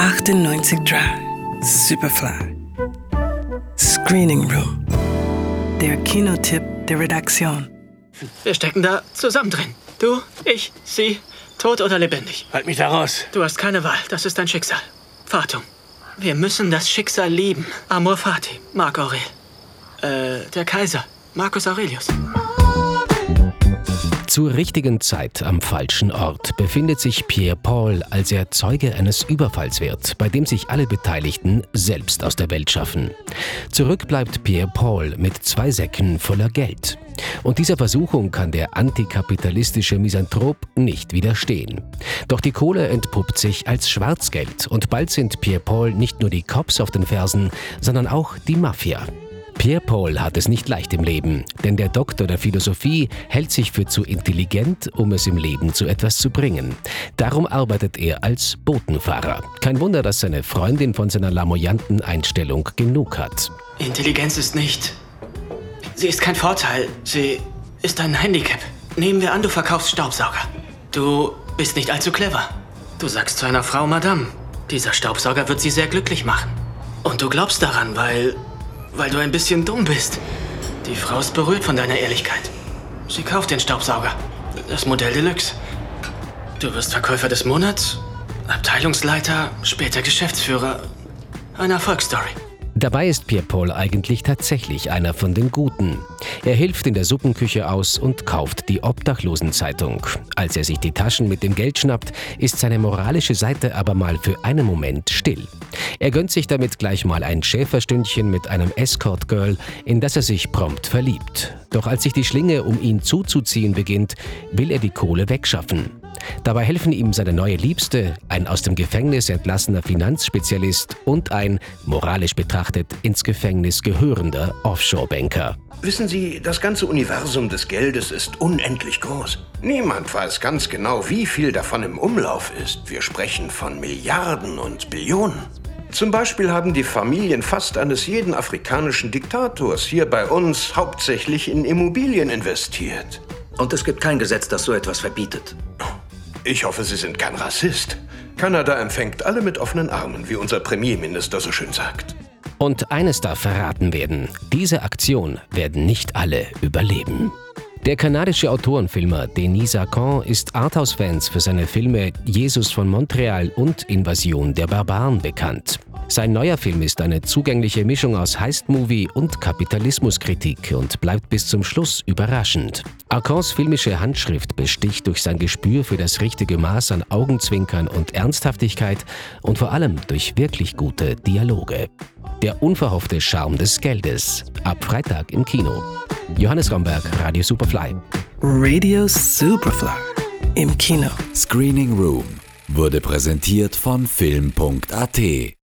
98 Drive, Superfly. Screening Room. Der Kinotipp der Redaktion. Wir stecken da zusammen drin. Du, ich, sie, tot oder lebendig. Halt mich da raus. Du hast keine Wahl. Das ist dein Schicksal. Fatum. Wir müssen das Schicksal lieben. Amor Fati, Marc Aurel. Äh, der Kaiser, Marcus Aurelius. Zur richtigen Zeit am falschen Ort befindet sich Pierre Paul, als er Zeuge eines Überfalls wird, bei dem sich alle Beteiligten selbst aus der Welt schaffen. Zurück bleibt Pierre Paul mit zwei Säcken voller Geld. Und dieser Versuchung kann der antikapitalistische Misanthrop nicht widerstehen. Doch die Kohle entpuppt sich als Schwarzgeld und bald sind Pierre Paul nicht nur die Cops auf den Fersen, sondern auch die Mafia. Pierre Paul hat es nicht leicht im Leben, denn der Doktor der Philosophie hält sich für zu intelligent, um es im Leben zu etwas zu bringen. Darum arbeitet er als Botenfahrer. Kein Wunder, dass seine Freundin von seiner lamoyanten Einstellung genug hat. Intelligenz ist nicht. Sie ist kein Vorteil. Sie ist ein Handicap. Nehmen wir an, du verkaufst Staubsauger. Du bist nicht allzu clever. Du sagst zu einer Frau, Madame, dieser Staubsauger wird sie sehr glücklich machen. Und du glaubst daran, weil weil du ein bisschen dumm bist. Die Frau ist berührt von deiner Ehrlichkeit. Sie kauft den Staubsauger. Das Modell Deluxe. Du wirst Verkäufer des Monats, Abteilungsleiter, später Geschäftsführer. Eine Erfolgsstory. Dabei ist Pierre Paul eigentlich tatsächlich einer von den Guten. Er hilft in der Suppenküche aus und kauft die Obdachlosenzeitung. Als er sich die Taschen mit dem Geld schnappt, ist seine moralische Seite aber mal für einen Moment still. Er gönnt sich damit gleich mal ein Schäferstündchen mit einem Escort-Girl, in das er sich prompt verliebt. Doch als sich die Schlinge um ihn zuzuziehen beginnt, will er die Kohle wegschaffen. Dabei helfen ihm seine neue Liebste, ein aus dem Gefängnis entlassener Finanzspezialist und ein, moralisch betrachtet, ins Gefängnis gehörender Offshore-Banker. Wissen Sie, das ganze Universum des Geldes ist unendlich groß. Niemand weiß ganz genau, wie viel davon im Umlauf ist. Wir sprechen von Milliarden und Billionen. Zum Beispiel haben die Familien fast eines jeden afrikanischen Diktators hier bei uns hauptsächlich in Immobilien investiert. Und es gibt kein Gesetz, das so etwas verbietet. Ich hoffe, Sie sind kein Rassist. Kanada empfängt alle mit offenen Armen, wie unser Premierminister so schön sagt. Und eines darf verraten werden, diese Aktion werden nicht alle überleben. Der kanadische Autorenfilmer Denis Arcand ist Arthouse-Fans für seine Filme Jesus von Montreal und Invasion der Barbaren bekannt. Sein neuer Film ist eine zugängliche Mischung aus Heist-Movie und Kapitalismuskritik und bleibt bis zum Schluss überraschend. Arcans filmische Handschrift besticht durch sein Gespür für das richtige Maß an Augenzwinkern und Ernsthaftigkeit und vor allem durch wirklich gute Dialoge. Der unverhoffte Charme des Geldes. Ab Freitag im Kino. Johannes Romberg, Radio Superfly. Radio Superfly im Kino. Screening Room wurde präsentiert von Film.at